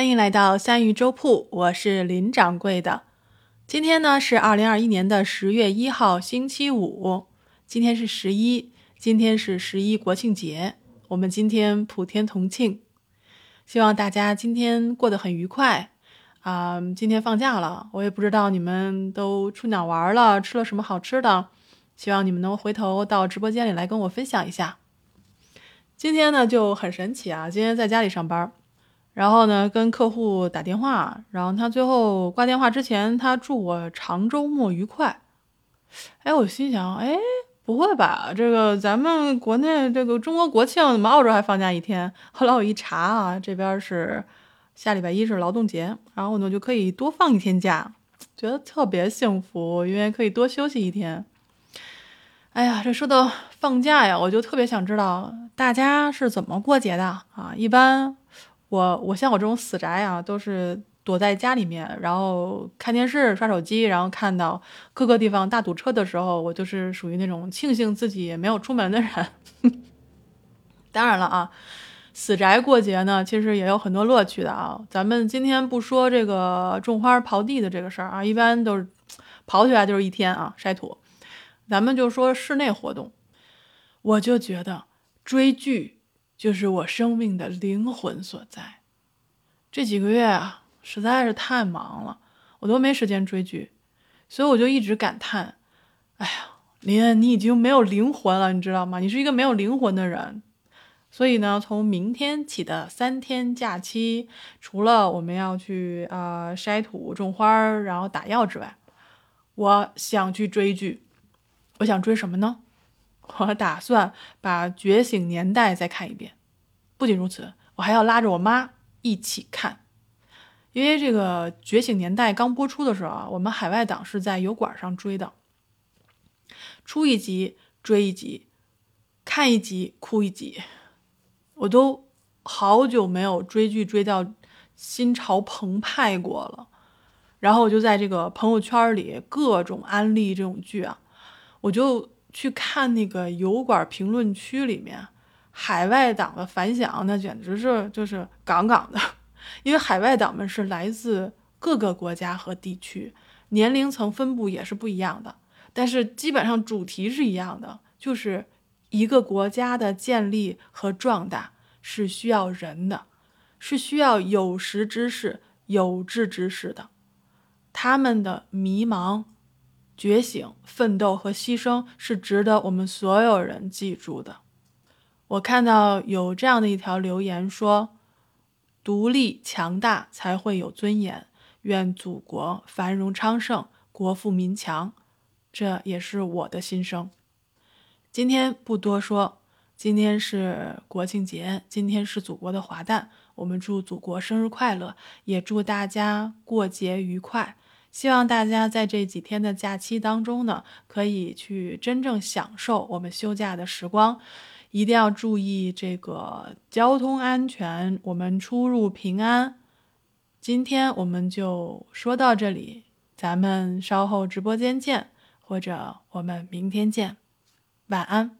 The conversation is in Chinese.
欢迎来到三鱼粥铺，我是林掌柜的。今天呢是二零二一年的十月一号，星期五。今天是十一，今天是十一国庆节，我们今天普天同庆。希望大家今天过得很愉快啊！今天放假了，我也不知道你们都去哪玩了，吃了什么好吃的。希望你们能回头到直播间里来跟我分享一下。今天呢就很神奇啊！今天在家里上班。然后呢，跟客户打电话，然后他最后挂电话之前，他祝我长周末愉快。哎，我心想，哎，不会吧？这个咱们国内这个中国国庆，怎么澳洲还放假一天？后来我一查啊，这边是下礼拜一是劳动节，然后我就可以多放一天假，觉得特别幸福，因为可以多休息一天。哎呀，这说到放假呀，我就特别想知道大家是怎么过节的啊？一般。我我像我这种死宅啊，都是躲在家里面，然后看电视、刷手机，然后看到各个地方大堵车的时候，我就是属于那种庆幸自己没有出门的人。当然了啊，死宅过节呢，其实也有很多乐趣的啊。咱们今天不说这个种花刨地的这个事儿啊，一般都是刨起来就是一天啊，筛土。咱们就说室内活动，我就觉得追剧。就是我生命的灵魂所在。这几个月啊，实在是太忙了，我都没时间追剧，所以我就一直感叹：“哎呀，林恩，你已经没有灵魂了，你知道吗？你是一个没有灵魂的人。”所以呢，从明天起的三天假期，除了我们要去啊筛土、种花然后打药之外，我想去追剧。我想追什么呢？我打算把《觉醒年代》再看一遍。不仅如此，我还要拉着我妈一起看，因为这个《觉醒年代》刚播出的时候啊，我们海外党是在油管上追的，出一集追一集，看一集哭一集，我都好久没有追剧追到心潮澎湃过了。然后我就在这个朋友圈里各种安利这种剧啊，我就。去看那个油管评论区里面，海外党的反响，那简直是就是杠杠的。因为海外党们是来自各个国家和地区，年龄层分布也是不一样的，但是基本上主题是一样的，就是一个国家的建立和壮大是需要人的，是需要有识之士、有志之士的，他们的迷茫。觉醒、奋斗和牺牲是值得我们所有人记住的。我看到有这样的一条留言说：“独立强大才会有尊严，愿祖国繁荣昌盛，国富民强。”这也是我的心声。今天不多说，今天是国庆节，今天是祖国的华诞，我们祝祖国生日快乐，也祝大家过节愉快。希望大家在这几天的假期当中呢，可以去真正享受我们休假的时光，一定要注意这个交通安全，我们出入平安。今天我们就说到这里，咱们稍后直播间见，或者我们明天见，晚安。